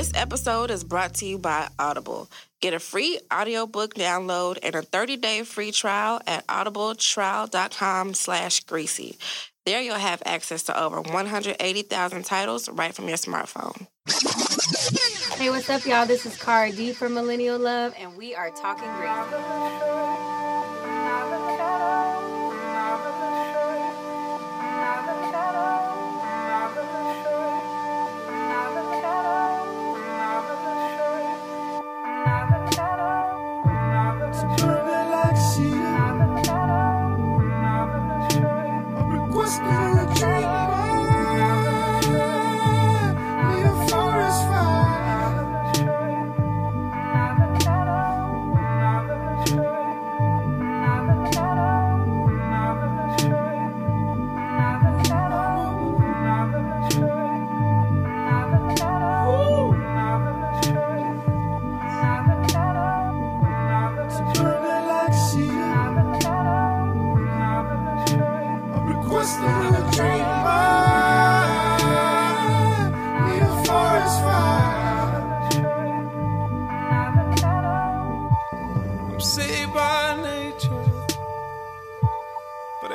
This episode is brought to you by Audible. Get a free audiobook download and a 30-day free trial at audibletrial.com slash greasy. There you'll have access to over 180,000 titles right from your smartphone. Hey, what's up, y'all? This is Cara D from Millennial Love, and we are talking greasy.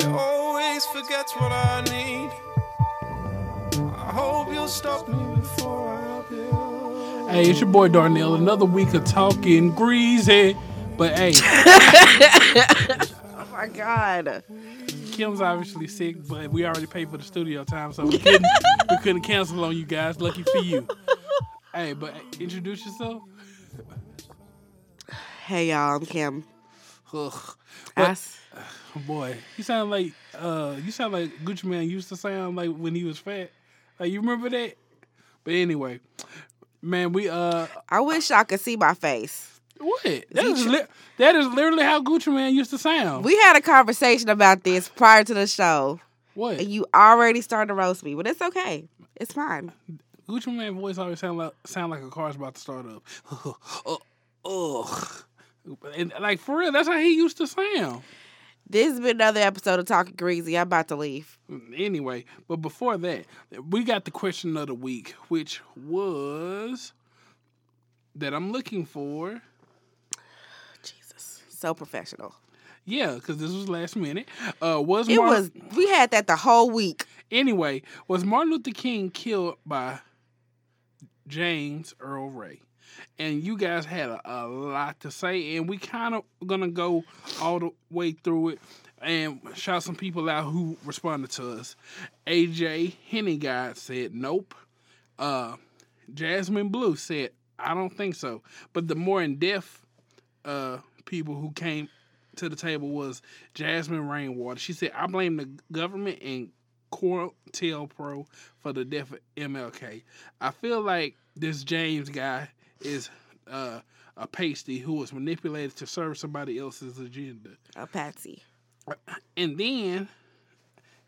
It always forgets what I need. I hope you'll stop me before I build. Hey, it's your boy Darnell. Another week of talking greasy. But hey, Oh my God. Kim's obviously sick, but we already paid for the studio time, so we couldn't, we couldn't cancel on you guys. Lucky for you. Hey, but introduce yourself. Hey, y'all. I'm Kim. Ugh. But, Us. Oh boy, you sound like uh, you sound like Gucci Mane used to sound like when he was fat. Like you remember that? But anyway, man, we uh, I wish I could see my face. what? That is li- that is literally how Gucci Mane used to sound. We had a conversation about this prior to the show, what? and you already started to roast me, but it's okay. It's fine. Gucci Mane voice always sound like sound like a car's about to start up. ugh. And like for real, that's how he used to sound. This has been another episode of Talking Greasy. I'm about to leave. Anyway, but before that, we got the question of the week, which was that I'm looking for. Jesus. So professional. Yeah, because this was last minute. Uh, was It Mar- was, we had that the whole week. anyway? Was Martin Luther King killed by James Earl Ray? And you guys had a, a lot to say, and we kind of gonna go all the way through it and shout some people out who responded to us. AJ Hennigard said nope. Uh, Jasmine Blue said I don't think so. But the more in depth uh, people who came to the table was Jasmine Rainwater. She said I blame the government and COINTELPRO for the death of MLK. I feel like this James guy is uh, a pasty who was manipulated to serve somebody else's agenda. A patsy. And then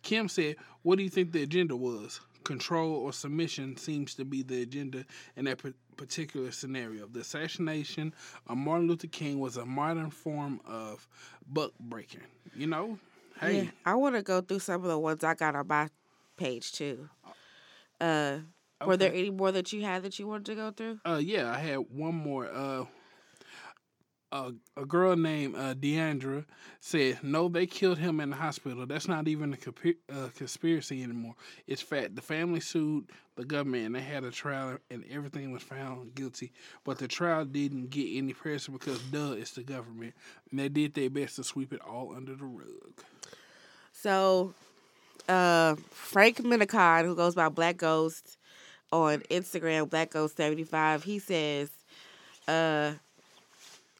Kim said, What do you think the agenda was? Control or submission seems to be the agenda in that particular scenario. The assassination of Martin Luther King was a modern form of buck breaking. You know? Hey, Yeah, I want to go through some of the ones I got on my page too. Uh, were there any more that you had that you wanted to go through? Uh, yeah, I had one more. Uh, a, a girl named uh, Deandra said, "No, they killed him in the hospital. That's not even a uh, conspiracy anymore. It's fact. The family sued the government, and they had a trial, and everything was found guilty. But the trial didn't get any pressure because, duh, it's the government, and they did their best to sweep it all under the rug." So, uh, Frank Minicon, who goes by Black Ghost on Instagram, Black Ghost seventy five, he says, uh,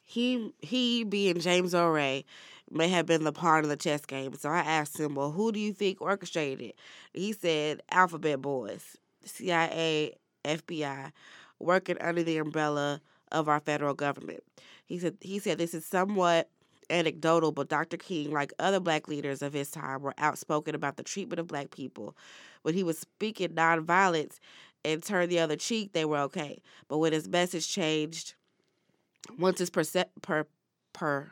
he he being James Earl Ray may have been the pawn in the chess game. So I asked him, well, who do you think orchestrated it? He said, Alphabet Boys, CIA, FBI, working under the umbrella of our federal government. He said he said this is somewhat anecdotal, but Dr. King, like other black leaders of his time, were outspoken about the treatment of black people. When he was speaking nonviolence and turned the other cheek, they were okay. But when his message changed, once his perce- per, per,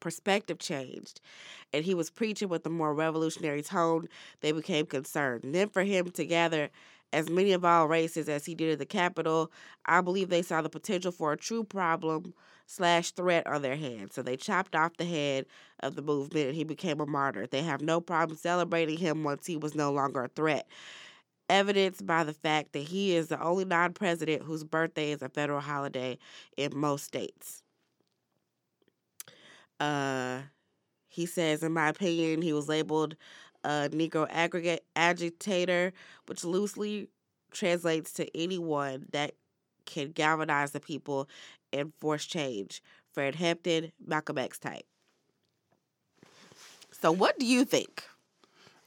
perspective changed and he was preaching with a more revolutionary tone, they became concerned. And then for him to gather as many of all races as he did at the Capitol, I believe they saw the potential for a true problem slash threat on their hands. So they chopped off the head of the movement and he became a martyr. They have no problem celebrating him once he was no longer a threat. Evidenced by the fact that he is the only non president whose birthday is a federal holiday in most states. Uh, he says, in my opinion, he was labeled a Negro aggregate agitator, which loosely translates to anyone that can galvanize the people and force change. Fred Hampton, Malcolm X type. So, what do you think?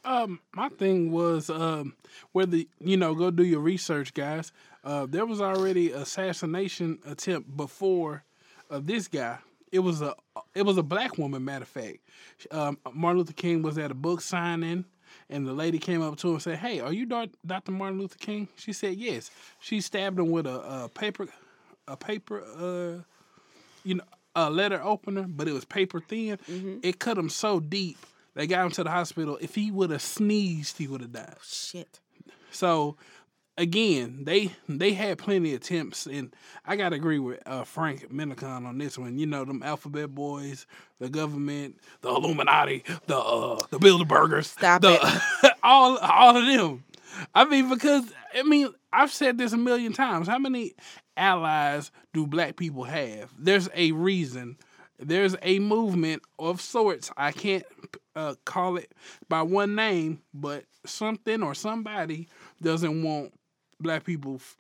Um, my thing was um, whether you know go do your research, guys. Uh, there was already assassination attempt before uh, this guy. It was a it was a black woman. Matter of fact, um, Martin Luther King was at a book signing, and the lady came up to him and said, "Hey, are you Dr. Martin Luther King?" She said, "Yes." She stabbed him with a, a paper a paper uh, you know a letter opener, but it was paper thin. Mm-hmm. It cut him so deep. They got him to the hospital. If he would have sneezed, he would have died. Shit. So again, they they had plenty of attempts, and I gotta agree with uh, Frank Minicon on this one. You know, them alphabet boys, the government, the Illuminati, the uh, the Bilderbergers, Stop the, it. all all of them. I mean, because I mean, I've said this a million times. How many allies do black people have? There's a reason. There's a movement of sorts. I can't uh, call it by one name, but something or somebody doesn't want black people f-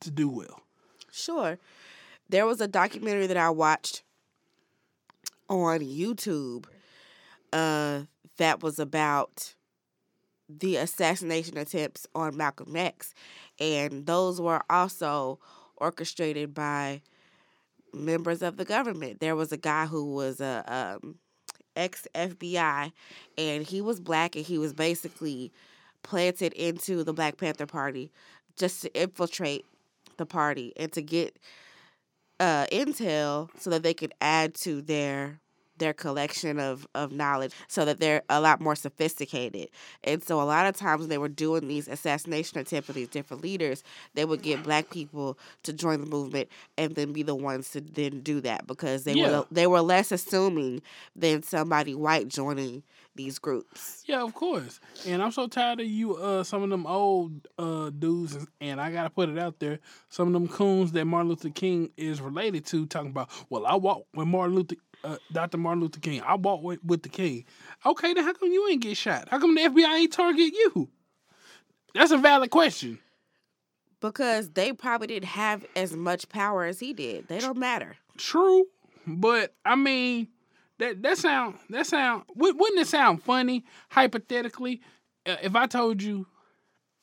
to do well. Sure. There was a documentary that I watched on YouTube uh, that was about the assassination attempts on Malcolm X. And those were also orchestrated by members of the government. There was a guy who was a um, ex FBI, and he was black, and he was basically planted into the Black Panther Party just to infiltrate the party and to get uh, intel so that they could add to their their collection of, of knowledge so that they're a lot more sophisticated. And so a lot of times when they were doing these assassination attempts with these different leaders, they would get black people to join the movement and then be the ones to then do that because they Yeah. were they were less assuming than somebody white joining these groups. Yeah, of course. And I'm so tired of you, uh, some of them old uh dudes, and- and I gotta put it out there. Some of them coons that Martin Luther King is related to, talking about, well, I walked with Martin Luther, uh, Dr. Martin Luther King. I walked with, with the King. Okay, then how come you ain't get shot? How come the FBI ain't target you? That's a valid question. Because they probably didn't have as much power as he did. They don't matter. True, but I mean that that sound that sound wouldn't it sound funny hypothetically uh, if I told you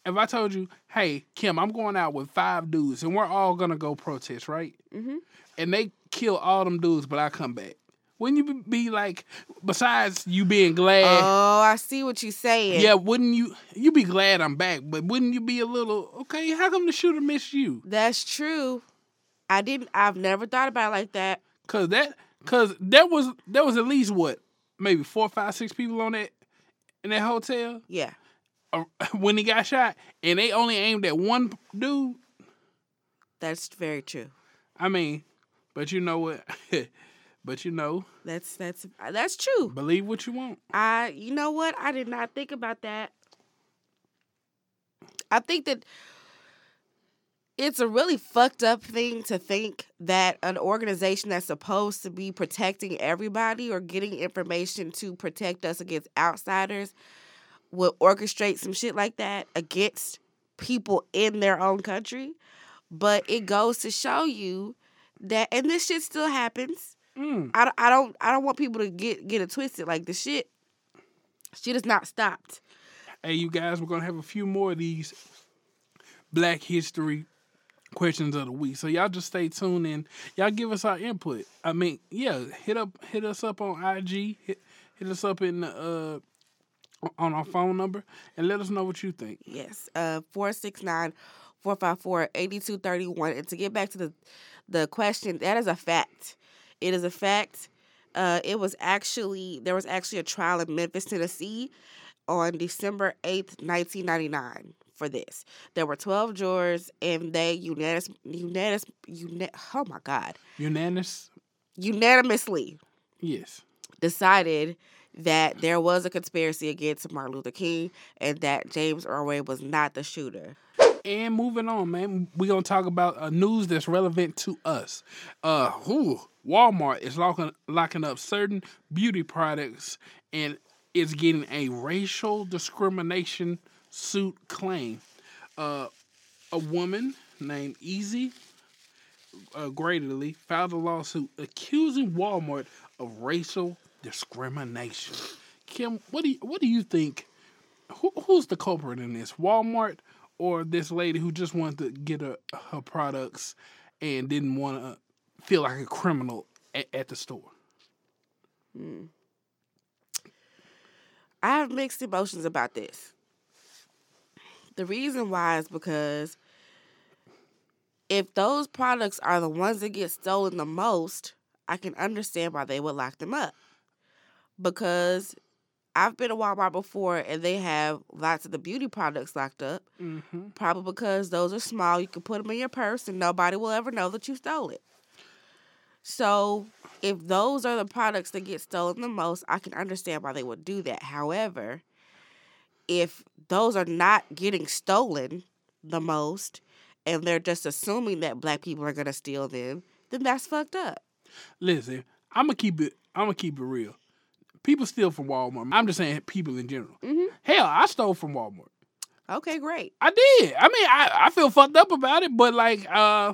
if I told you, hey Kim, I'm going out with five dudes and we're all gonna go protest, right? Mhm. And they kill all them dudes, but I come back. Wouldn't you be like, besides you being glad? Oh, I see what you're saying. yeah, wouldn't you? You'd be glad I'm back, but wouldn't you be a little okay? How come the shooter missed you? That's true. I didn't I've never thought about it like that. Cause that, cause that was there was at least what maybe four, five, six people on that in that hotel Yeah. when he got shot, and they only aimed at one dude. That's very true. I mean, but you know what? but you know, That's that's uh, that's true. believe what you want. I you know what? I did not think about that. I think that it's a really fucked up thing to think that an organization that's supposed to be protecting everybody or getting information to protect us against outsiders would orchestrate some shit like that against people in their own country. But it goes to show you that, and this shit still happens. Mm. I, I don't I don't want people to get get it twisted. Like the shit, shit is not stopped. Hey, you guys, we're gonna have a few more of these Black History questions of the week. So y'all just stay tuned and Y'all give us our input. I mean, yeah, hit up hit us up on IG. Hit hit us up in the, uh on our phone number and let us know what you think. Yes, uh, four six nine four five four eighty two thirty one. And to get back to the the question, that is a fact. It is a fact. Uh, it was actually there was actually a trial in Memphis, Tennessee, on December eighth, nineteen ninety nine. for this. There were 12 jurors, and they unanimous, unanimous, uni- oh my God, Unanimous? unanimously Yes. decided that there was a conspiracy against Martin Luther King and that James Earl Ray was not the shooter. And moving on, man, we're gonna talk about uh, news that's relevant to us. Uh, whew, Walmart is locking locking up certain beauty products and is getting a racial discrimination suit claim. Uh, a woman named Essie uh, Gradley filed a lawsuit accusing Walmart of racial discrimination. Kim, what do you, what do you think? Who, who's the culprit in this? Walmart or this lady who just wanted to get her, her products and didn't want to feel like a criminal at, at the store? Hmm. I have mixed emotions about this. The reason why is because if those products are the ones that get stolen the most, I can understand why they would lock them up. Because I've been to Walmart before and they have lots of the beauty products locked up. Mm-hmm. Probably because those are small. You can put them in your purse and nobody will ever know that you stole it. So if those are the products that get stolen the most, I can understand why they would do that. However, if those are not getting stolen the most and they're just assuming that black people are going to steal them, then that's fucked up. Listen, I'm gonna keep it. I'm gonna keep it real. People steal from Walmart. I'm just saying people in general. Mhm. Hell, I stole from Walmart. Okay, great. I did. I mean, I, I feel fucked up about it, but like, uh,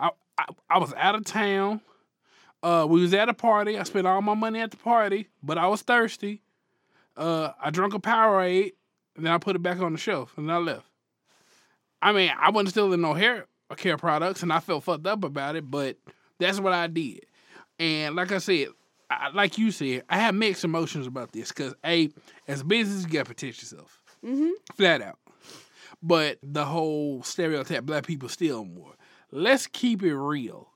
I, I I was out of town. Uh, we was at a party. I spent all my money at the party, but I was thirsty. Uh, I drank a Powerade, and then I put it back on the shelf, and I left. I mean, I wasn't stealing no hair care products, and I felt fucked up about it, but that's what I did. And like I said, I, like you said, I have mixed emotions about this because a as a business, you got to protect yourself Mm-hmm. flat out. But the whole stereotype black people steal more. Let's keep it real.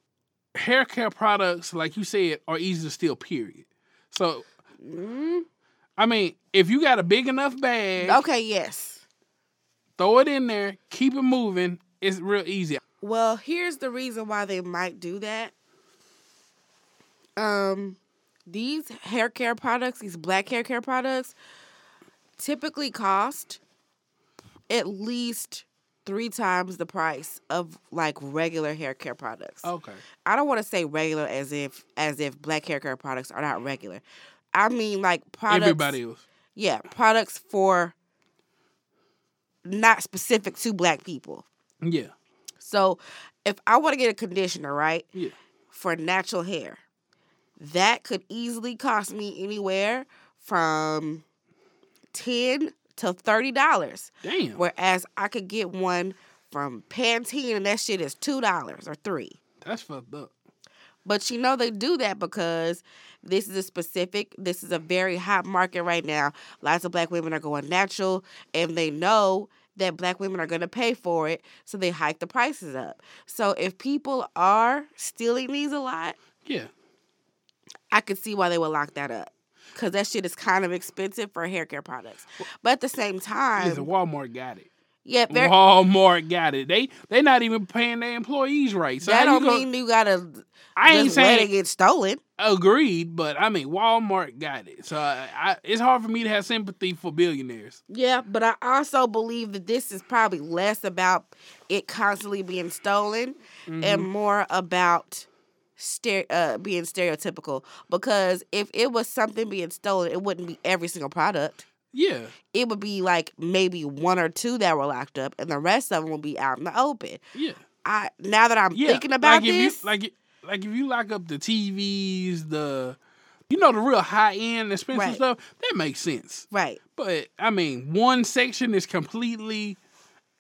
Hair care products, like you said, are easy to steal, period. So, mm I mean, if you got a big enough bag, Okay, yes. throw it in there, keep it moving, it's real easy. Well, here's the reason why they might do that. Um, these hair care products, these black hair care products, typically cost at least three times the price of like regular hair care products. Okay. I don't want to say regular as if as if black hair care products are not regular. I mean like products. Everybody else. Yeah, products for not specific to black people. Yeah. So if I want to get a conditioner, right, Yeah. for natural hair, that could easily cost me anywhere from ten to thirty dollars. Damn. Whereas I could get one from Pantene and that shit is two dollars or three. That's fucked up. But you know they do that because this is a specific, this is a very hot market right now. Lots of black women are going natural and they know that black women are going to pay for it, so they hike the prices up. So if people are stealing these a lot, Yeah. I could see why they would lock that up. Cause that shit is kind of expensive for hair care products, but at the same time, Listen, Walmart got it. yeah, Walmart got it. They they not even paying their employees right. So that don't gonna- mean you gotta I ain't just let saying it get stolen. Agreed, but I mean Walmart got it, so I, I, it's hard for me to have sympathy for billionaires. Yeah, but I also believe that this is probably less about it constantly being stolen Mm-hmm. and more about stere- uh, being stereotypical. Because if it was something being stolen, it wouldn't be every single product. Yeah, It would be like maybe one or two that were locked up, and the rest of them would be out in the open. yeah, I now that I'm yeah. thinking about like if this, you like it- like if you lock up the TVs, the you know the real high end expensive Right. stuff, that makes sense. right? But I mean, one section is completely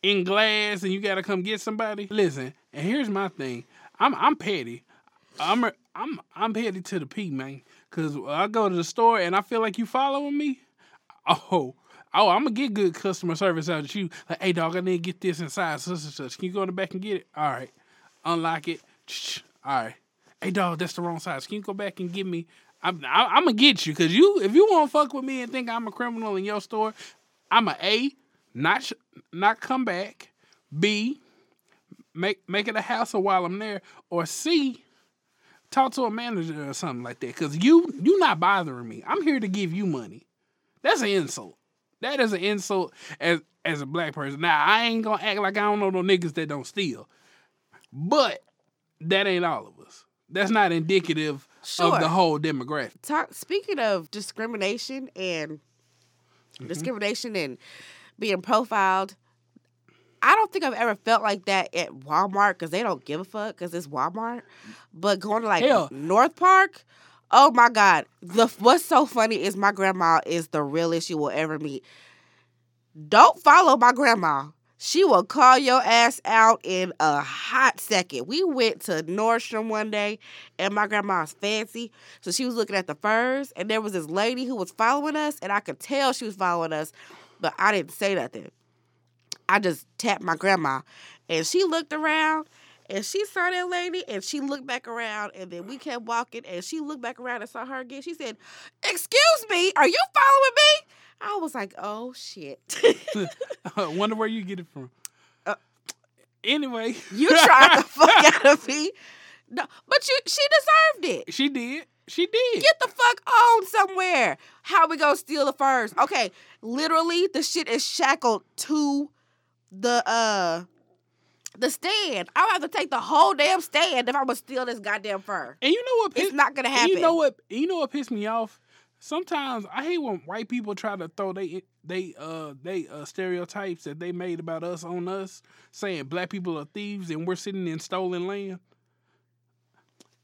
in glass, and you got to come get somebody. Listen, and here's my thing: I'm I'm petty. I'm I'm I'm petty to the P, man. Cause I go to the store and I feel like you following me. Oh, oh, I'm gonna get good customer service out of you. Like, hey, dog, I need to get this inside such and such. Can you go in the back and get it? All right, unlock it. All right. Hey, dog, that's the wrong size. Can you go back and get me? I'm I, I'm gonna get you because you if you want to fuck with me and think I'm a criminal in your store, I'm a A. not sh- not come back. B, make make it a hassle while I'm there. Or C, talk to a manager or something like that. Cause you you not bothering me. I'm here to give you money. That's an insult. That is an insult as as a black person. Now I ain't gonna act like I don't know no niggas that don't steal. But that ain't all of us. That's not indicative Sure. of the whole demographic. Talk, speaking of discrimination and Mm-hmm. discrimination and being profiled, I don't think I've ever felt like that at Walmart because they don't give a fuck because it's Walmart. But going to like Hell. North Park, oh my god, the what's so funny is my grandma is the realest you will ever meet. Don't follow my grandma. She will call your ass out in a hot second. We went to Nordstrom one day, and my grandma's fancy, so she was looking at the furs, and there was this lady who was following us, and I could tell she was following us, but I didn't say nothing. I just tapped my grandma, and she looked around, and she saw that lady, and she looked back around, and then we kept walking, and she looked back around and saw her again. She said, "Excuse me, are you following me?" I was like, "Oh shit." I wonder where you get it from. Uh, anyway, You tried the fuck out of me. No, but you she deserved it. she did. She did. Get the fuck on somewhere. How we gonna steal the furs? Okay, literally the shit is shackled to the uh the stand. I'll have to take the whole damn stand if I'm gonna steal this goddamn fur. and you know what? It's not gonna happen. You know what? You know what pissed me off? Sometimes I hate when white people try to throw they they uh they uh stereotypes that they made about us on us, saying black people are thieves and we're sitting in stolen land.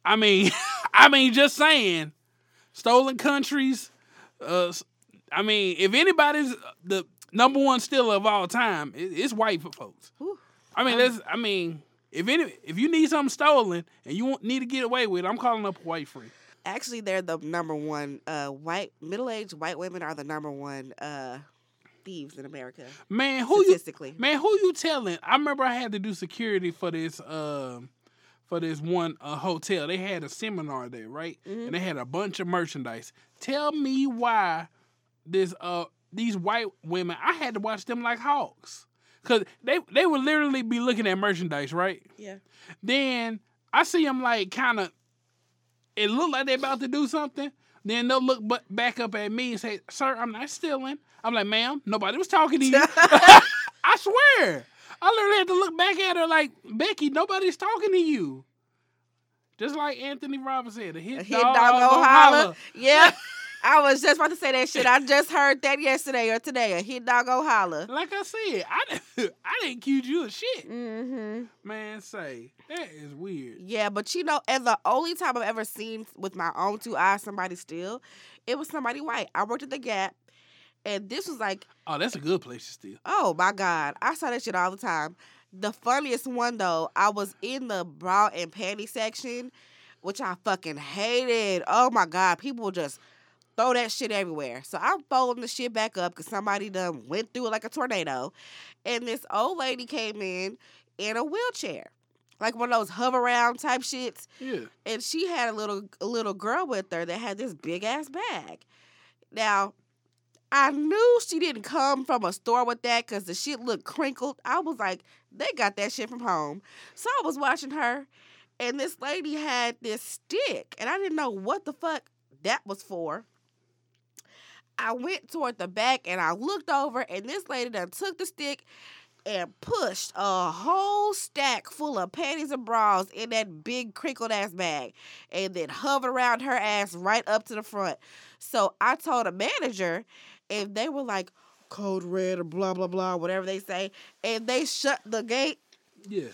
I mean, I mean, just saying, stolen countries. Uh, I mean, if anybody's the number one stealer of all time, it's white folks. Whew. I mean, that's. I mean, if any, if you need something stolen and you need to get away with, it, I'm calling up a white friend. Actually, they're the number one. Uh, white middle-aged white women are the number one uh thieves in America Man, who you man, who you telling? I remember I had to do security for this um for this one uh, hotel. They had a seminar there, right? And they had a bunch of merchandise. Tell me why this uh these white women I had to watch them like hawks. Cause they they would literally be looking at merchandise, right? Yeah. Then I see them like kind of. It looked like they about to do something. Then they'll look back up at me and say, "Sir, I'm not stealing." I'm like, "Ma'am, nobody was talking to you." I swear. I literally had to look back at her like, "Becky, nobody's talking to you." Just like Anthony Robbins said, "A hit, A hit dog, dog go holler." holler. Yeah. I was just about to say that shit. I just heard that yesterday or today. A hit dog go holler. Like I said, I didn't, I didn't cue you a shit, Mm-hmm. man. Say that is weird. Yeah, but you know, and the only time I've ever seen with my own two eyes somebody steal, it was somebody white. I worked at the Gap, and this was like, Oh, that's a good place to steal. oh my god, I saw that shit all the time. The funniest one though, I was in the bra and panty section, which I fucking hated. Oh my god, people just throw that shit everywhere. So I'm folding the shit back up because somebody done went through it like a tornado, and this old lady came in in a wheelchair, like one of those hover around type shits Yeah. and she had a little a little girl with her that had this big ass bag. Now, I knew she didn't come from a store with that because the shit looked crinkled. I was like, they got that shit from home. So I was watching her, and this lady had this stick, and I didn't know what the fuck that was for. I went toward the back and I looked over, and this lady done took the stick and pushed a whole stack full of panties and bras in that big crinkled ass bag and then hovered around her ass right up to the front. So I told a manager, and they were like, code red or blah, blah, blah, whatever they say. And they shut the gate Yeah.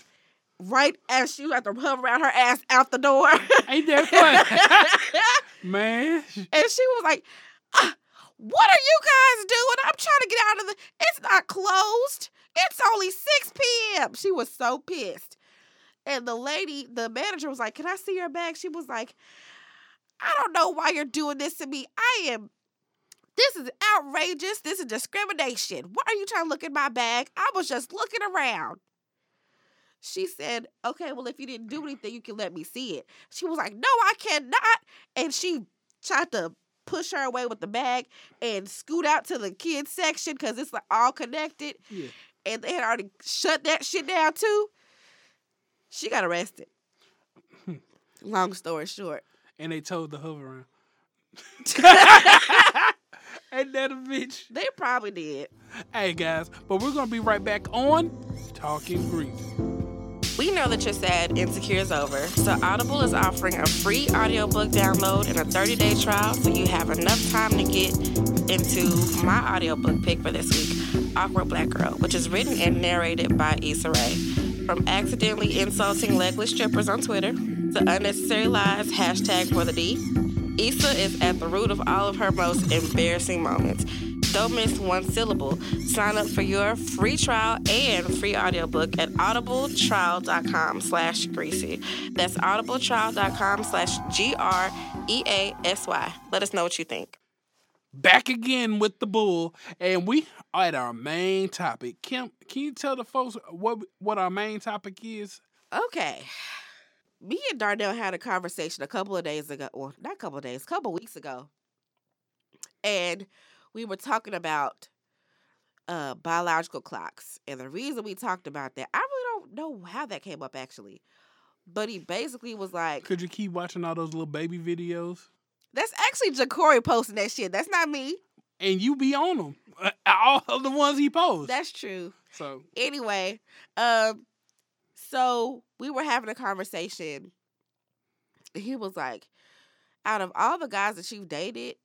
right as she had to hover around her ass out the door. Ain't that fun? Man. and she was like, "Ah, "What are you guys doing? I'm trying to get out of the. It's not closed. It's only 6 p.m." She was so pissed. And the lady, the manager was like, "Can I see your bag?" She was like, "I don't know why you're doing this to me. I am this is outrageous. This is discrimination. Why are you trying to look in my bag? I was just looking around." She said, "Okay, well, if you didn't do anything, you can let me see it." She was like, "No, I cannot." And she tried to push her away with the bag and scoot out to the kids section because it's like all connected. Yeah. And they had already shut that shit down too. She got arrested. Hmm. Long story short. And they told the hover around. Ain't that a bitch? They probably did. Hey guys, but we're gonna be right back on Talking Greek. We know that you're sad Insecure is over, so Audible is offering a free audiobook download and a 30-day trial so you have enough time to get into my audiobook pick for this week, Awkward Black Girl, which is written and narrated by Issa Rae. From accidentally insulting legless strippers on Twitter to unnecessary lies, hashtag for the D, Issa is at the root of all of her most embarrassing moments. Don't miss one syllable. Sign up for your free trial and free audiobook at audibletrial.com slash greasy. That's audibletrial.com slash G-R-E-A-S-Y. Let us know what you think. Back again with the bull, and we are at our main topic. Kim, can you tell the folks what what our main topic is? Okay. Me and Darnell had a conversation a couple of days ago, Well, not a couple of days, a couple of weeks ago. And we were talking about uh biological clocks. And the reason we talked about that, I really don't know how that came up actually. But he basically was like, Could you keep watching all those little baby videos? that's actually Jacory posting that shit. That's not me. And you be on them, all of the ones he posts. That's true. so anyway, um, so we were having a conversation. He was like, out of all the guys that you've dated,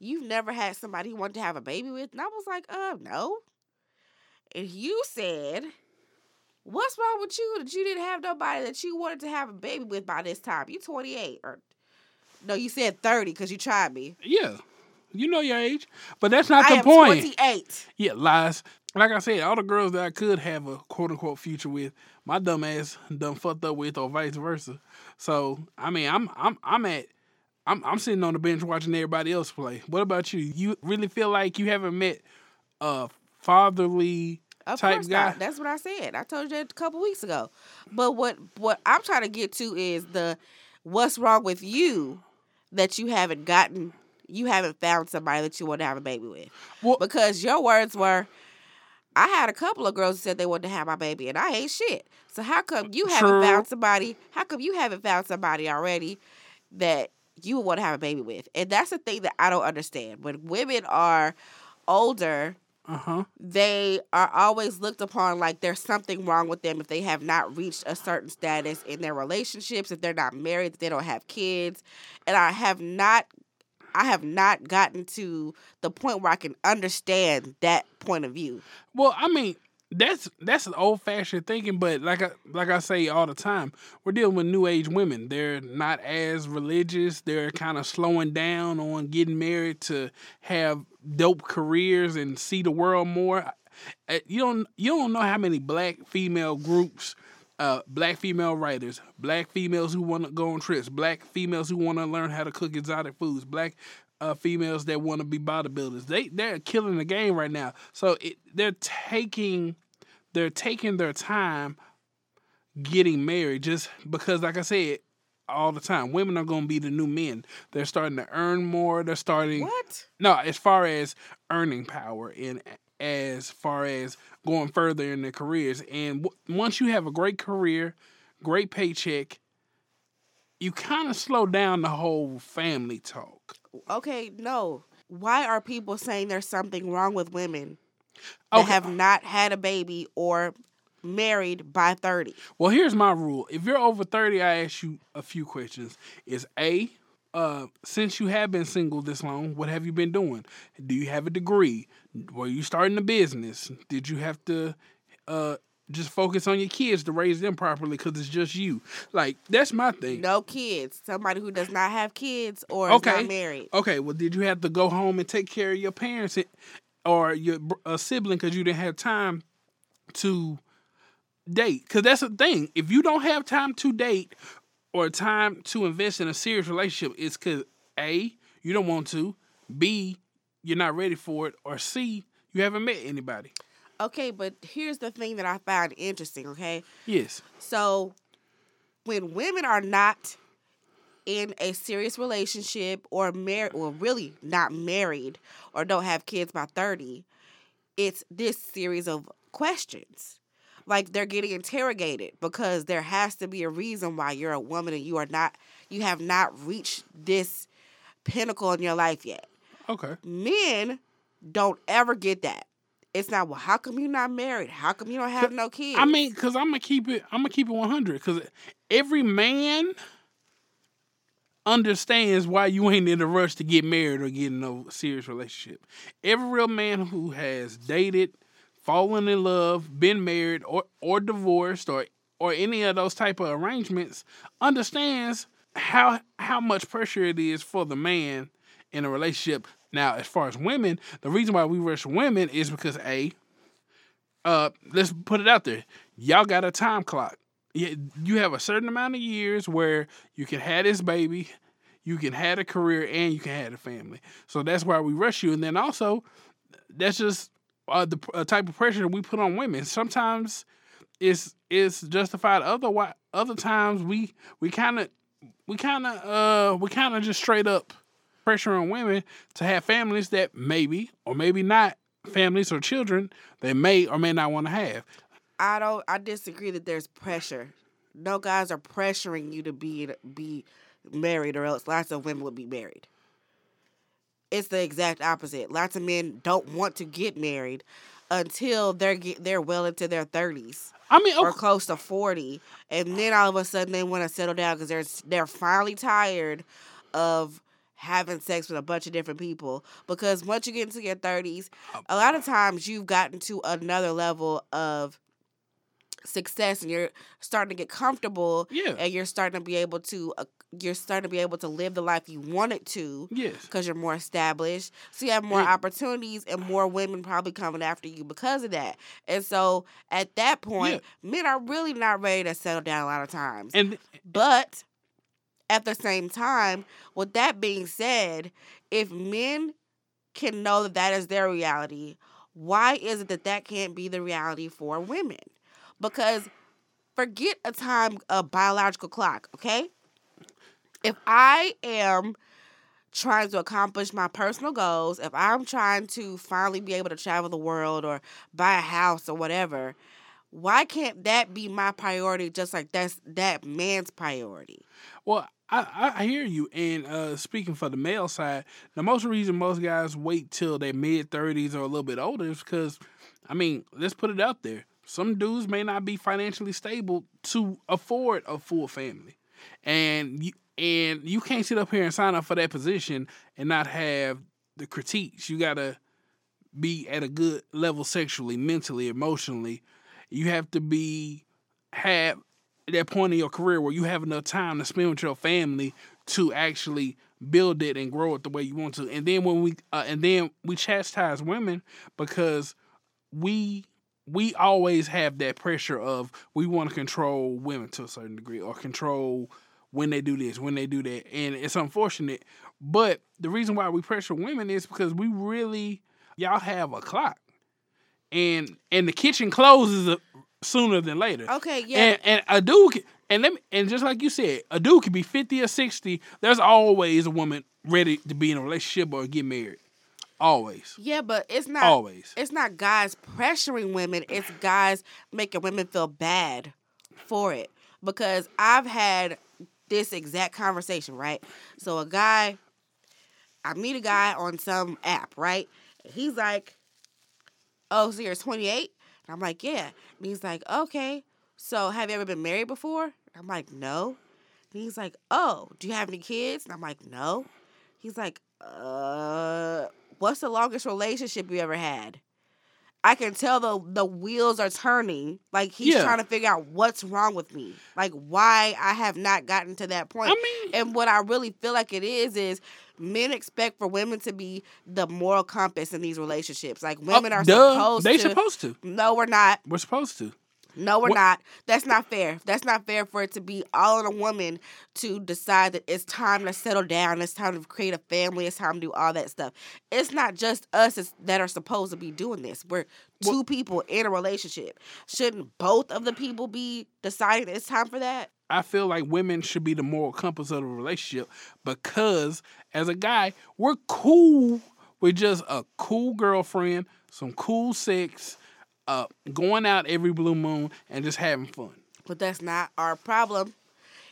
you've never had somebody you wanted to have a baby with? And I was like, uh, no. And you said, What's wrong with you that you didn't have nobody that you wanted to have a baby with by this time? You 28 or no, you said 30 because you tried me. yeah, you know your age, but that's not I the point. 28. Yeah, lies. Like I said, all the girls that I could have a quote unquote future with, my dumb ass done fucked up with, or vice versa. So I mean, I'm I'm I'm at I'm I'm sitting on the bench watching everybody else play. What about you? You really feel like you haven't met a fatherly Of type course guy? not. That's what I said. I told you that a couple weeks ago. But what what I'm trying to get to is the what's wrong with you that you haven't gotten you haven't found somebody that you want to have a baby with. Well- because your words were I had a couple of girls who said they wanted to have my baby and I ain't shit. So how come you haven't True. found somebody how come you haven't found somebody already that you would want to have a baby with? And that's the thing that I don't understand. When women are older Uh huh. they are always looked upon like there's something wrong with them if they have not reached a certain status in their relationships, if they're not married, if they don't have kids. And I have not I have not gotten to the point where I can understand that point of view. Well, I mean, that's that's old fashioned thinking, but like I like I say all the time, we're dealing with new age women. They're not as religious. They're kind of slowing down on getting married to have dope careers and see the world more. Uh, You don't you don't know how many black female groups, uh, black female writers, black females who want to go on trips, black females who want to learn how to cook exotic foods, black uh, females that want to be bodybuilders. They they're killing the game right now. So it, they're taking they're taking their time getting married just because, like I said, all the time, women are going to be the new men. They're starting to earn more. They're starting What? no, as far as earning power and as far as going further in their careers. And w- once you have a great career, great paycheck, you kind of slow down the whole family talk. Okay, no. Why are people saying there's something wrong with women that Okay. have not had a baby or married by 30? Well, here's my rule. If you're over 30, I ask you a few questions. Is A, uh, since you have been single this long, what have you been doing? Do you have a degree? Were you starting a business? Did you have to uh, just focus on your kids to raise them properly because it's just you? Like, that's my thing. No kids. Somebody who does not have kids or Okay. is not married. Okay, well, did you have to go home and take care of your parents or your sibling because you didn't have time to date? Because that's the thing. If you don't have time to date or time to invest in a serious relationship, it's because A, you don't want to, B, you're not ready for it, or C, you haven't met anybody. Okay, but here's the thing that I found interesting, okay? Yes. So when women are not in a serious relationship or married, or really not married or don't have kids by 30, it's this series of questions. Like they're getting interrogated because there has to be a reason why you're a woman and you are not, you have not reached this pinnacle in your life yet. Okay. Men don't ever get that. It's not well. How come you're not married? How come you don't have no kids? I mean, because I'm gonna keep it. I'm gonna keep it 100. Because every man understands why you ain't in a rush to get married or get in a serious relationship. Every real man who has dated, fallen in love, been married, or or divorced, or or any of those type of arrangements understands how how much pressure it is for the man in a relationship. Now, as far as women, the reason why we rush women is because a uh, let's put it out there. Y'all got a time clock. You have a certain amount of years where you can have this baby, you can have a career, and you can have a family. So that's why we rush you. And then also, that's just uh, the uh, type of pressure that we put on women. Sometimes it's it's justified. Other other times we we kind of we kind of uh we kind of just straight up pressure on women to have families that maybe or maybe not families or children they may or may not want to have. I don't. I disagree that there's pressure. No guys are pressuring you to be be married, or else lots of women would be married. It's the exact opposite. Lots of men don't want to get married until they're get, they're well into their thirties. I mean, okay. or close to forty, and then all of a sudden they want to settle down because they're they're finally tired of having sex with a bunch of different people because once you get into your 30s a lot of times you've gotten to another level of success and you're starting to get comfortable yeah. and you're starting to be able to uh, you're starting to be able to live the life you wanted to yes. because you're more established. So you have more yeah. opportunities and more women probably coming after you because of that. And so at that point yeah. men are really not ready to settle down a lot of times. And but at the same time, with that being said, if men can know that that is their reality, why is it that that can't be the reality for women? Because forget a time, a biological clock, okay? If I am trying to accomplish my personal goals, if I'm trying to finally be able to travel the world or buy a house or whatever, why can't that be my priority just like that's that man's priority? Well, I, I hear you. And uh, speaking for the male side, the most reason most guys wait till their mid 30s or a little bit older is because, I mean, let's put it out there. Some dudes may not be financially stable to afford a full family. And you, and you can't sit up here and sign up for that position and not have the critiques. You got to be at a good level sexually, mentally, emotionally. You have to be have that point in your career where you have enough time to spend with your family to actually build it and grow it the way you want to. And then when we uh, and then we chastise women because we we always have that pressure of we want to control women to a certain degree or control when they do this, when they do that. And it's unfortunate. But the reason why we pressure women is because we really y'all have a clock. And and the kitchen closes sooner than later. Okay, yeah. And, and a dude, and let me, and just like you said, a dude could be fifty or sixty. There's always a woman ready to be in a relationship or get married. Always. Yeah, but it's not always. It's not guys pressuring women. It's guys making women feel bad for it. Because I've had this exact conversation, right? So a guy, I meet a guy on some app, right? He's like, "Oh, so you're 28?" I'm like, yeah. And he's like, okay. So have you ever been married before? I'm like, no. And he's like, oh, do you have any kids? And I'm like, no. He's like, uh, what's the longest relationship you ever had? I can tell the the wheels are turning. Like he's yeah. trying to figure out what's wrong with me. Like why I have not gotten to that point. I mean, and what I really feel like it is is men expect for women to be the moral compass in these relationships. Like oh, women oh, are duh. supposed they to. They supposed to. No, we're not. We're supposed to. No, we're what? not. That's not fair. That's not fair for it to be all on a woman to decide that it's time to settle down. It's time to create a family. It's time to do all that stuff. It's not just us that are supposed to be doing this. We're two people in a relationship. Shouldn't both of the people be deciding it's time for that? I feel like women should be the moral compass of the relationship because as a guy, we're cool with just a cool girlfriend, some cool sex, uh, going out every blue moon and just having fun. But that's not our problem.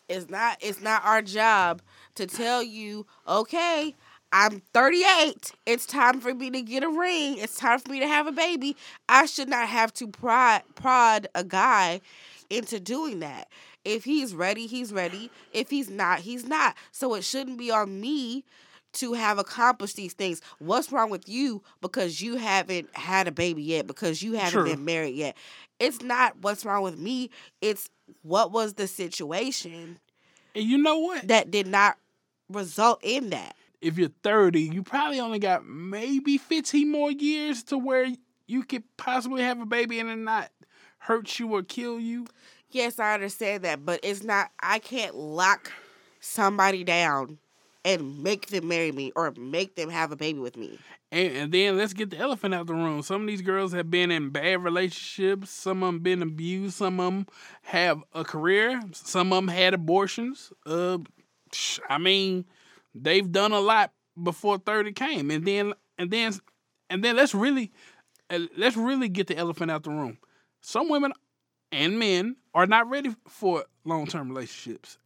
It's not it's not our job to tell you, okay, I'm 38. It's time for me to get a ring. It's time for me to have a baby. I should not have to prod prod a guy into doing that. If he's ready, he's ready. If he's not, he's not. So it shouldn't be on me to have accomplished these things. What's wrong with you because you haven't had a baby yet, because you haven't True. been married yet? It's not what's wrong with me. It's what was the situation And you know what? that did not result in that. if you're 30, you probably only got maybe 15 more years to where you could possibly have a baby and it not hurt you or kill you. Yes, I understand that, but it's not. I can't lock somebody down and make them marry me or make them have a baby with me. And, and then let's get the elephant out the room. Some of these girls have been in bad relationships. Some of them been abused. Some of them have a career. Some of them had abortions. Uh, I mean, they've done a lot before thirty came. And then and then and then let's really uh, let's really get the elephant out the room. Some women and men are not ready for long term relationships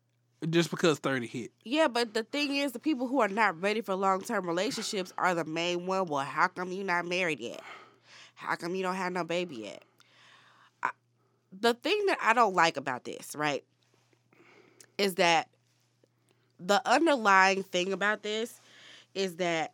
just because thirty hit. Yeah, but the thing is, the people who are not ready for long term relationships are the main one. Well, how come you not married yet? How come you don't have no baby yet? I, the thing that I don't like about this, right, is that the underlying thing about this is that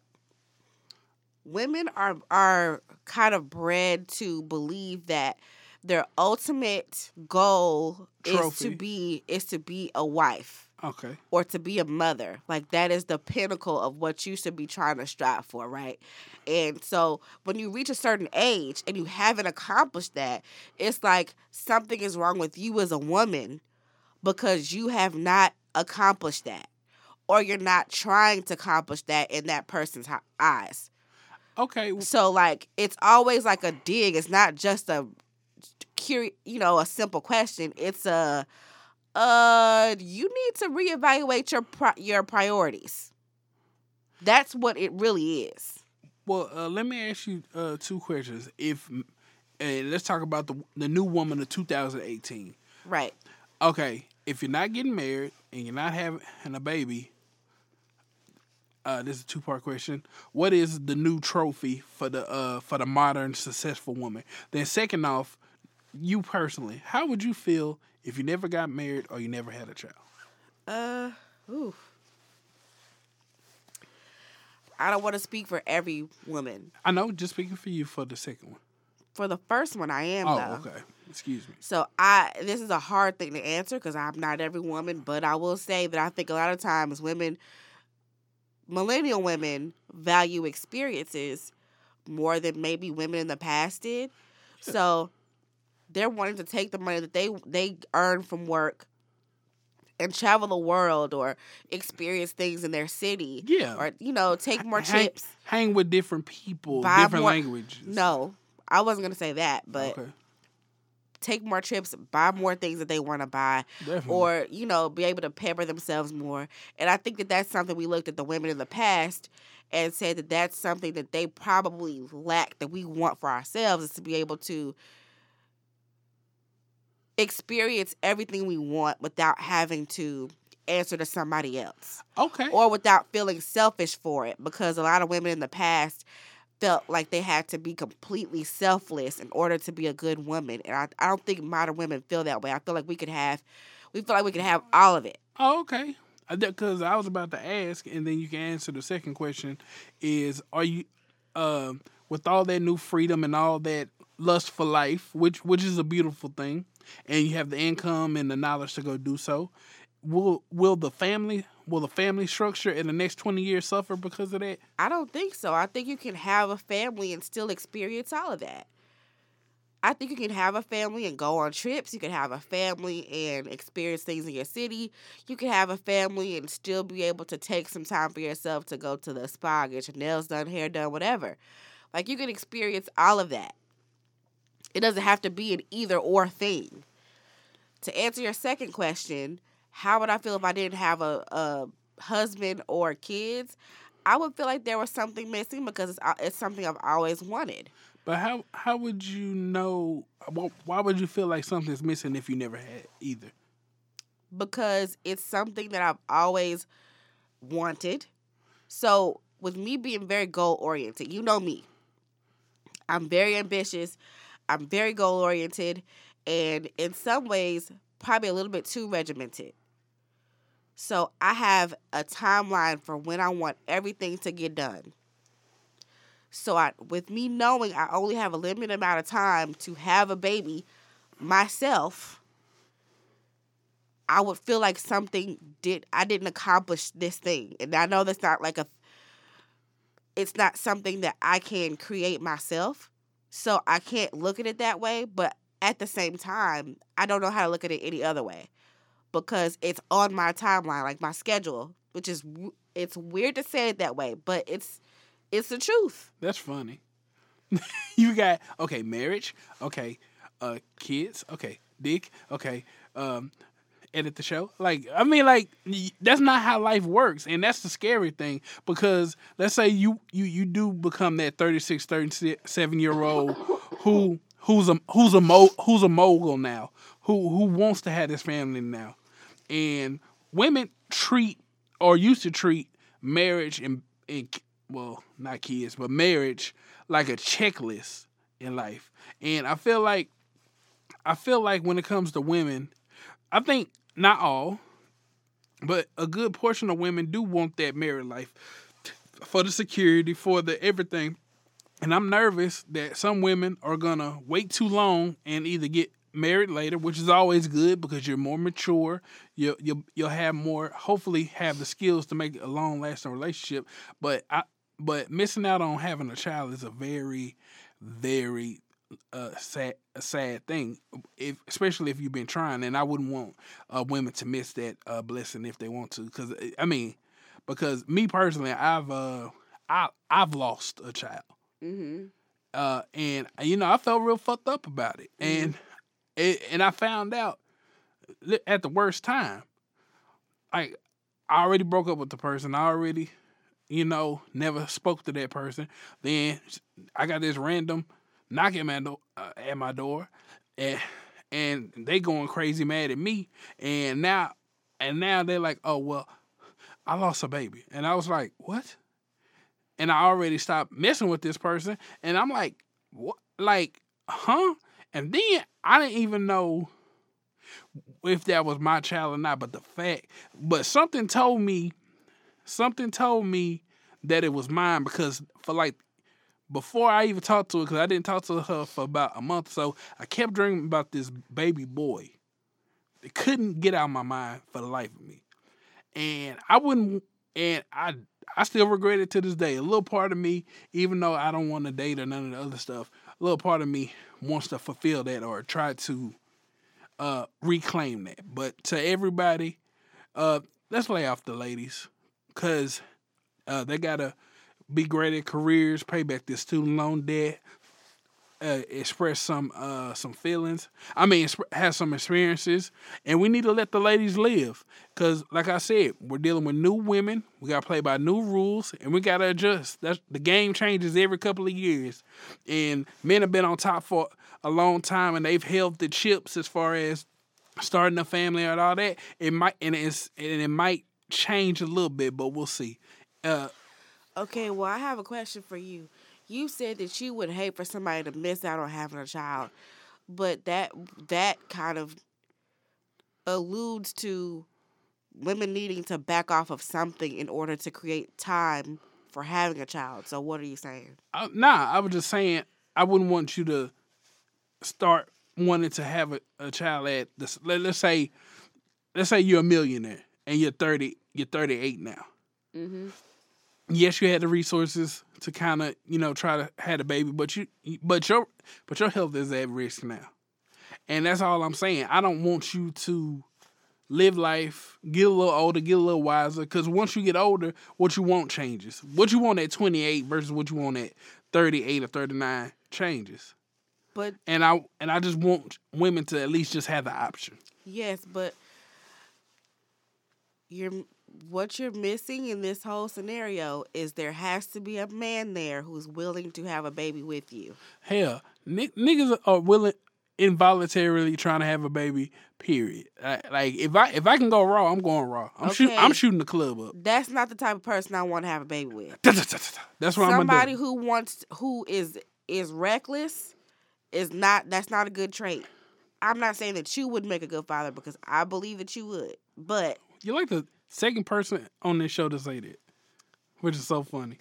women are are kind of bred to believe that their ultimate goal is to be is to be a wife Okay. or to be a mother. Like that is the pinnacle of what you should be trying to strive for, right? And so when you reach a certain age and you haven't accomplished that, it's like something is wrong with you as a woman because you have not accomplished that. Or you're not trying to accomplish that in that person's eyes. Okay. So like it's always like a dig. It's not just a curi- you know, a simple question. It's a uh you need to reevaluate your pri- your priorities. That's what it really is. Well, uh, let me ask you uh, two questions. If and let's talk about the the new woman of 2018. Right. Okay, if you're not getting married and you're not having a baby, uh, this is a two part question. What is the new trophy for the uh, for the modern successful woman? Then second off, you personally, how would you feel if you never got married or you never had a child? Uh ooh. I don't want to speak for every woman. I know, just speaking for you for the second one. For the first one I am Oh, though. okay. Excuse me. So I this is a hard thing to answer because I'm not every woman, but I will say that I think a lot of times women, millennial women, value experiences more than maybe women in the past did. So they're wanting to take the money that they they earn from work and travel the world or experience things in their city. Yeah. Or you know, take more hang, trips. Hang with different people, different more- languages. No, I wasn't gonna say that, but okay, take more trips, buy more things that they want to buy, definitely. or you know, be able to pamper themselves more. And I think that that's something we looked at the women in the past and said that that's something that they probably lack that we want for ourselves is to be able to experience everything we want without having to answer to somebody else okay. or without feeling selfish for it because a lot of women in the past felt like they had to be completely selfless in order to be a good woman and I, I don't think modern women feel that way i feel like we could have we feel like we could have all of it Oh, okay. Because I was about to ask, and then you can answer the second question: Is are you, uh, with all that new freedom and all that lust for life, which which is a beautiful thing, and you have the income and the knowledge to go do so? Will will the family will the family structure in the next twenty years suffer because of that? i don't think so i think you can have a family and still experience all of that I think you can have a family and go on trips. You can have a family and experience things in your city. You can have a family and still be able to take some time for yourself to go to the spa, get your nails done, hair done, whatever. Like you can experience all of that. It doesn't have to be an either or thing. to answer your second question, how would I feel if I didn't have a, a husband or kids? I would feel like there was something missing because it's, uh, it's something I've always wanted. But how how would you know? Why would you feel like something's missing if you never had either? because it's something that I've always wanted. So, with me being very goal oriented, you know me. I'm very ambitious. I'm very goal oriented and in some ways probably a little bit too regimented. So, I have a timeline for when I want everything to get done. So, I with me knowing I only have a limited amount of time to have a baby myself, I would feel like something did I didn't accomplish this thing. And I know that's not like a it's not something that I can create myself. So I can't look at it that way, but at the same time, I don't know how to look at it any other way because it's on my timeline, like my schedule, which is it's weird to say it that way, but it's it's the truth. That's funny. you got okay, marriage, okay, uh, kids, okay, dick, okay, um, edit the show. Like, I mean, like that's not how life works, and that's the scary thing. Because let's say you you you do become that 36, 37 year old who who's a who's a mo who's a mogul now, who who wants to have this family now, and women treat or used to treat marriage and, and well, not kids, but marriage like a checklist in life. And I feel like I feel like when it comes to women, I think not all, but a good portion of women do want that married life for the security, for the everything. And I'm nervous that some women are gonna wait too long and either get married later, which is always good because you're more mature. You you you'll have more, hopefully, have the skills to make a long lasting relationship. But I but missing out on having a child is a very, very uh, sad a sad thing, if especially if you've been trying. And I wouldn't want uh, women to miss that uh, blessing if they want to, because I mean, because me personally, I've uh I I've lost a child Mm-hmm. uh, and you know I felt real fucked up about it, and it, and I found out at the worst time. Like I already broke up with the person. I already, you know, never spoke to that person. Then I got this random knock at my door, uh, at my door, and and they going crazy mad at me. And now, and now they're like, oh well, I lost a baby, and I was like, what? and I already stopped messing with this person, and I'm like, what? Like, huh? And then I didn't even know if that was my child or not. But the fact, but something told me, something told me that it was mine because for like before I even talked to her, because I didn't talk to her for about a month or so, I kept dreaming about this baby boy. It couldn't get out of my mind for the life of me. And I wouldn't, and I, I still regret it to this day. A little part of me, even though I don't want to date or none of the other stuff, a little part of me wants to fulfill that or try to uh, reclaim that. But to everybody, uh, let's lay off the ladies, cause uh, they gotta be great at careers, pay back their student loan debt, uh, express some uh, some feelings. I mean, have some experiences, and we need to let the ladies live. Cause, like I said, we're dealing with new women. We got to play by new rules, and we got to adjust. That's the game changes every couple of years, and men have been on top for a long time, and they've held the chips as far as starting a family and all that. It might and it's and it might change a little bit, but we'll see. Uh, Okay, well, I have a question for you. You said that you would hate for somebody to miss out on having a child, but that that kind of alludes to women needing to back off of something in order to create time for having a child. So, what are you saying? Uh, nah, I was just saying I wouldn't want you to start wanting to have a, a child at this. Let, let's say, let's say you're a millionaire and you're thirty, you're thirty eight now. Mm-hmm. Yes, you had the resources to kind of you know try to have a baby, but you but your but your health is at risk now, and that's all I'm saying. I don't want you to live life, get a little older, get a little wiser. Because once you get older, what you want changes. What you want at 28 versus what you want at 38 or 39 changes. But And I and I just want women to at least just have the option. Yes, but you're what you're missing in this whole scenario is there has to be a man there who's willing to have a baby with you. Hell, ni- niggas are willing involuntarily trying to have a baby. Period. Like, like, if I if I can go raw, I'm going raw. I'm shooting. I'm shooting the club up. That's not the type of person I want to have a baby with. That's what I'm Somebody who wants who is is reckless is not that's not a good trait. I'm not saying that you would make a good father because I believe that you would. But You're like the second person on this show to say that, which is so funny.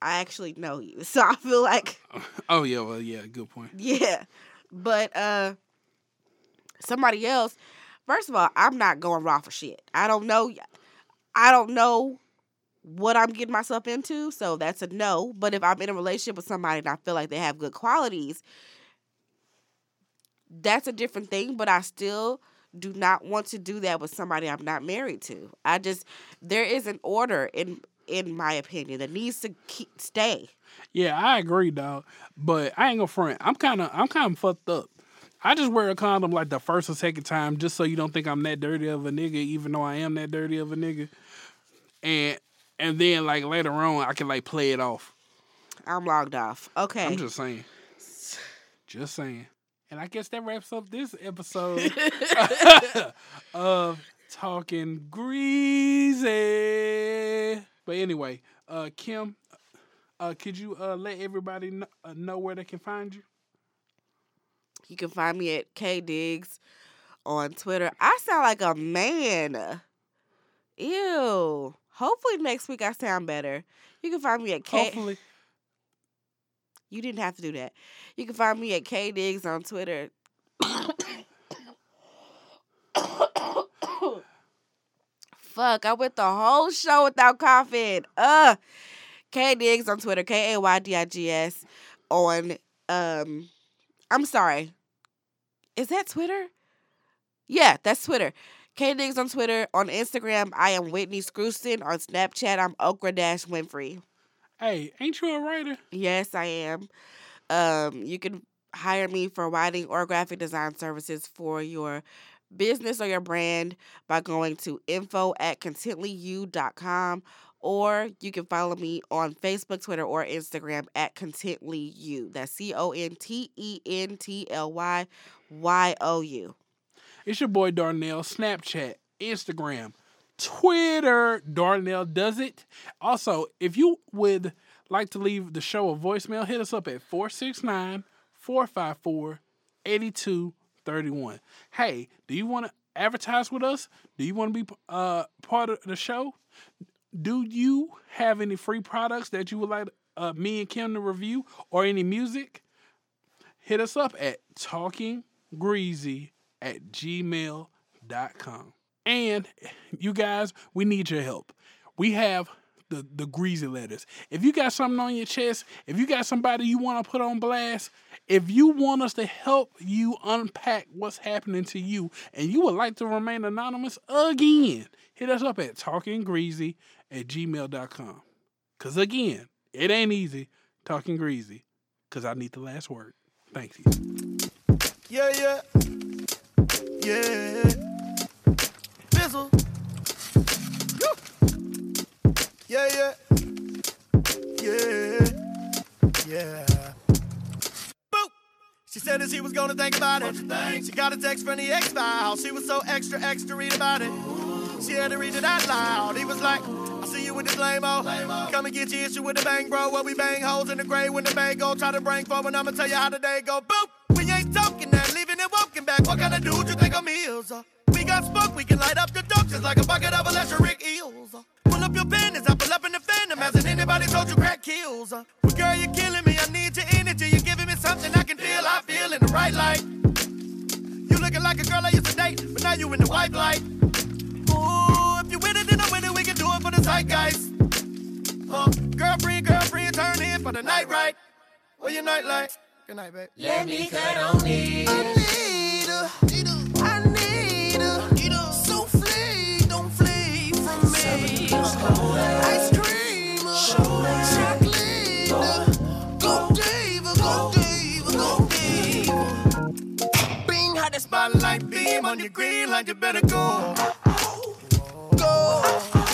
I actually know you. So I feel like Oh yeah, well yeah, good point. Yeah. But uh somebody else, first of all, I'm not going raw for shit. I don't know I don't know what I'm getting myself into, so that's a no. But if I'm in a relationship with somebody and I feel like they have good qualities, that's a different thing, but I still do not want to do that with somebody I'm not married to. I just there is an order in in my opinion that needs to keep, stay. Yeah, I agree, dog. But I ain't gonna front. I'm kind of I'm kind of fucked up. I just wear a condom like the first or second time, just so you don't think I'm that dirty of a nigga, even though I am that dirty of a nigga. And and then like later on, I can like play it off. I'm logged off. Okay. I'm just saying. Just saying. And I guess that wraps up this episode of Talking Greasy. But anyway, uh, Kim, uh, could you uh, let everybody kn- uh, know where they can find you? You can find me at K Diggs on Twitter. I sound like a man. Ew. Hopefully next week I sound better. You can find me at K. Hopefully. You didn't have to do that. You can find me at K Diggs on Twitter. Fuck, I went the whole show without coughing. Uh K Diggs on Twitter, K A Y D I G S on um I'm sorry. Is that Twitter? Yeah, that's Twitter. K Diggs on Twitter. On Instagram, I am Whitney Screwston. On Snapchat, I'm Okra Dash Winfrey. Hey, ain't you a writer? Yes, I am. Um, you can hire me for writing or graphic design services for your business or your brand by going to info at contentlyyou.com or you can follow me on Facebook, Twitter, or Instagram at contentlyyou. That's C O N T E N T L Y Y O U. It's your boy Darnell. Snapchat, Instagram, Twitter. Darnell does it. Also, if you would like to leave the show a voicemail, hit us up at 469 454 8231. Hey, do you want to advertise with us? Do you want to be uh, part of the show? Do you have any free products that you would like uh, me and Kim to review or any music? Hit us up at talkinggreasy at gmail.com. And you guys, we need your help. We have the, the greasy letters. If you got something on your chest, if you got somebody you want to put on blast, if you want us to help you unpack what's happening to you and you would like to remain anonymous again, hit us up at talkinggreasy at gmail.com. Because again, it ain't easy talking greasy because I need the last word. Thank you. Yeah, yeah. Yeah. That she was gonna think about it. She got a text from the X file. She was so extra, extra read about it. She had to read it out loud. He was like, I see you with this lame-o. Come and get your issue with the bang, bro. Where we bang holes in the grave when the bang go. Try to bring forward, I'ma tell you how the day go. Boop! We ain't talking that, leaving and walking back. What kind of dude you think I'm is? Uh, we got smoke, we can light up the dope just like a bucket of electric eels. Uh, pull up your panties, I pull up in the phantom. Hasn't anybody told you crack kills? Uh, well, girl, feel in light. You looking like a girl I used to date, but now you in the white light. Ooh, if you with it, then I'm with it. We can do it for the zeitgeist. Uh, girlfriend, girlfriend, turn in for the night, right? Where your night light? Good night, babe. Let me cut on me. I need her. I need her. Souffle, don't flee from me. Ice cream, chocolate. spotlight beam on your green light, you better go. Go.